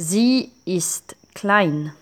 Sie ist klein.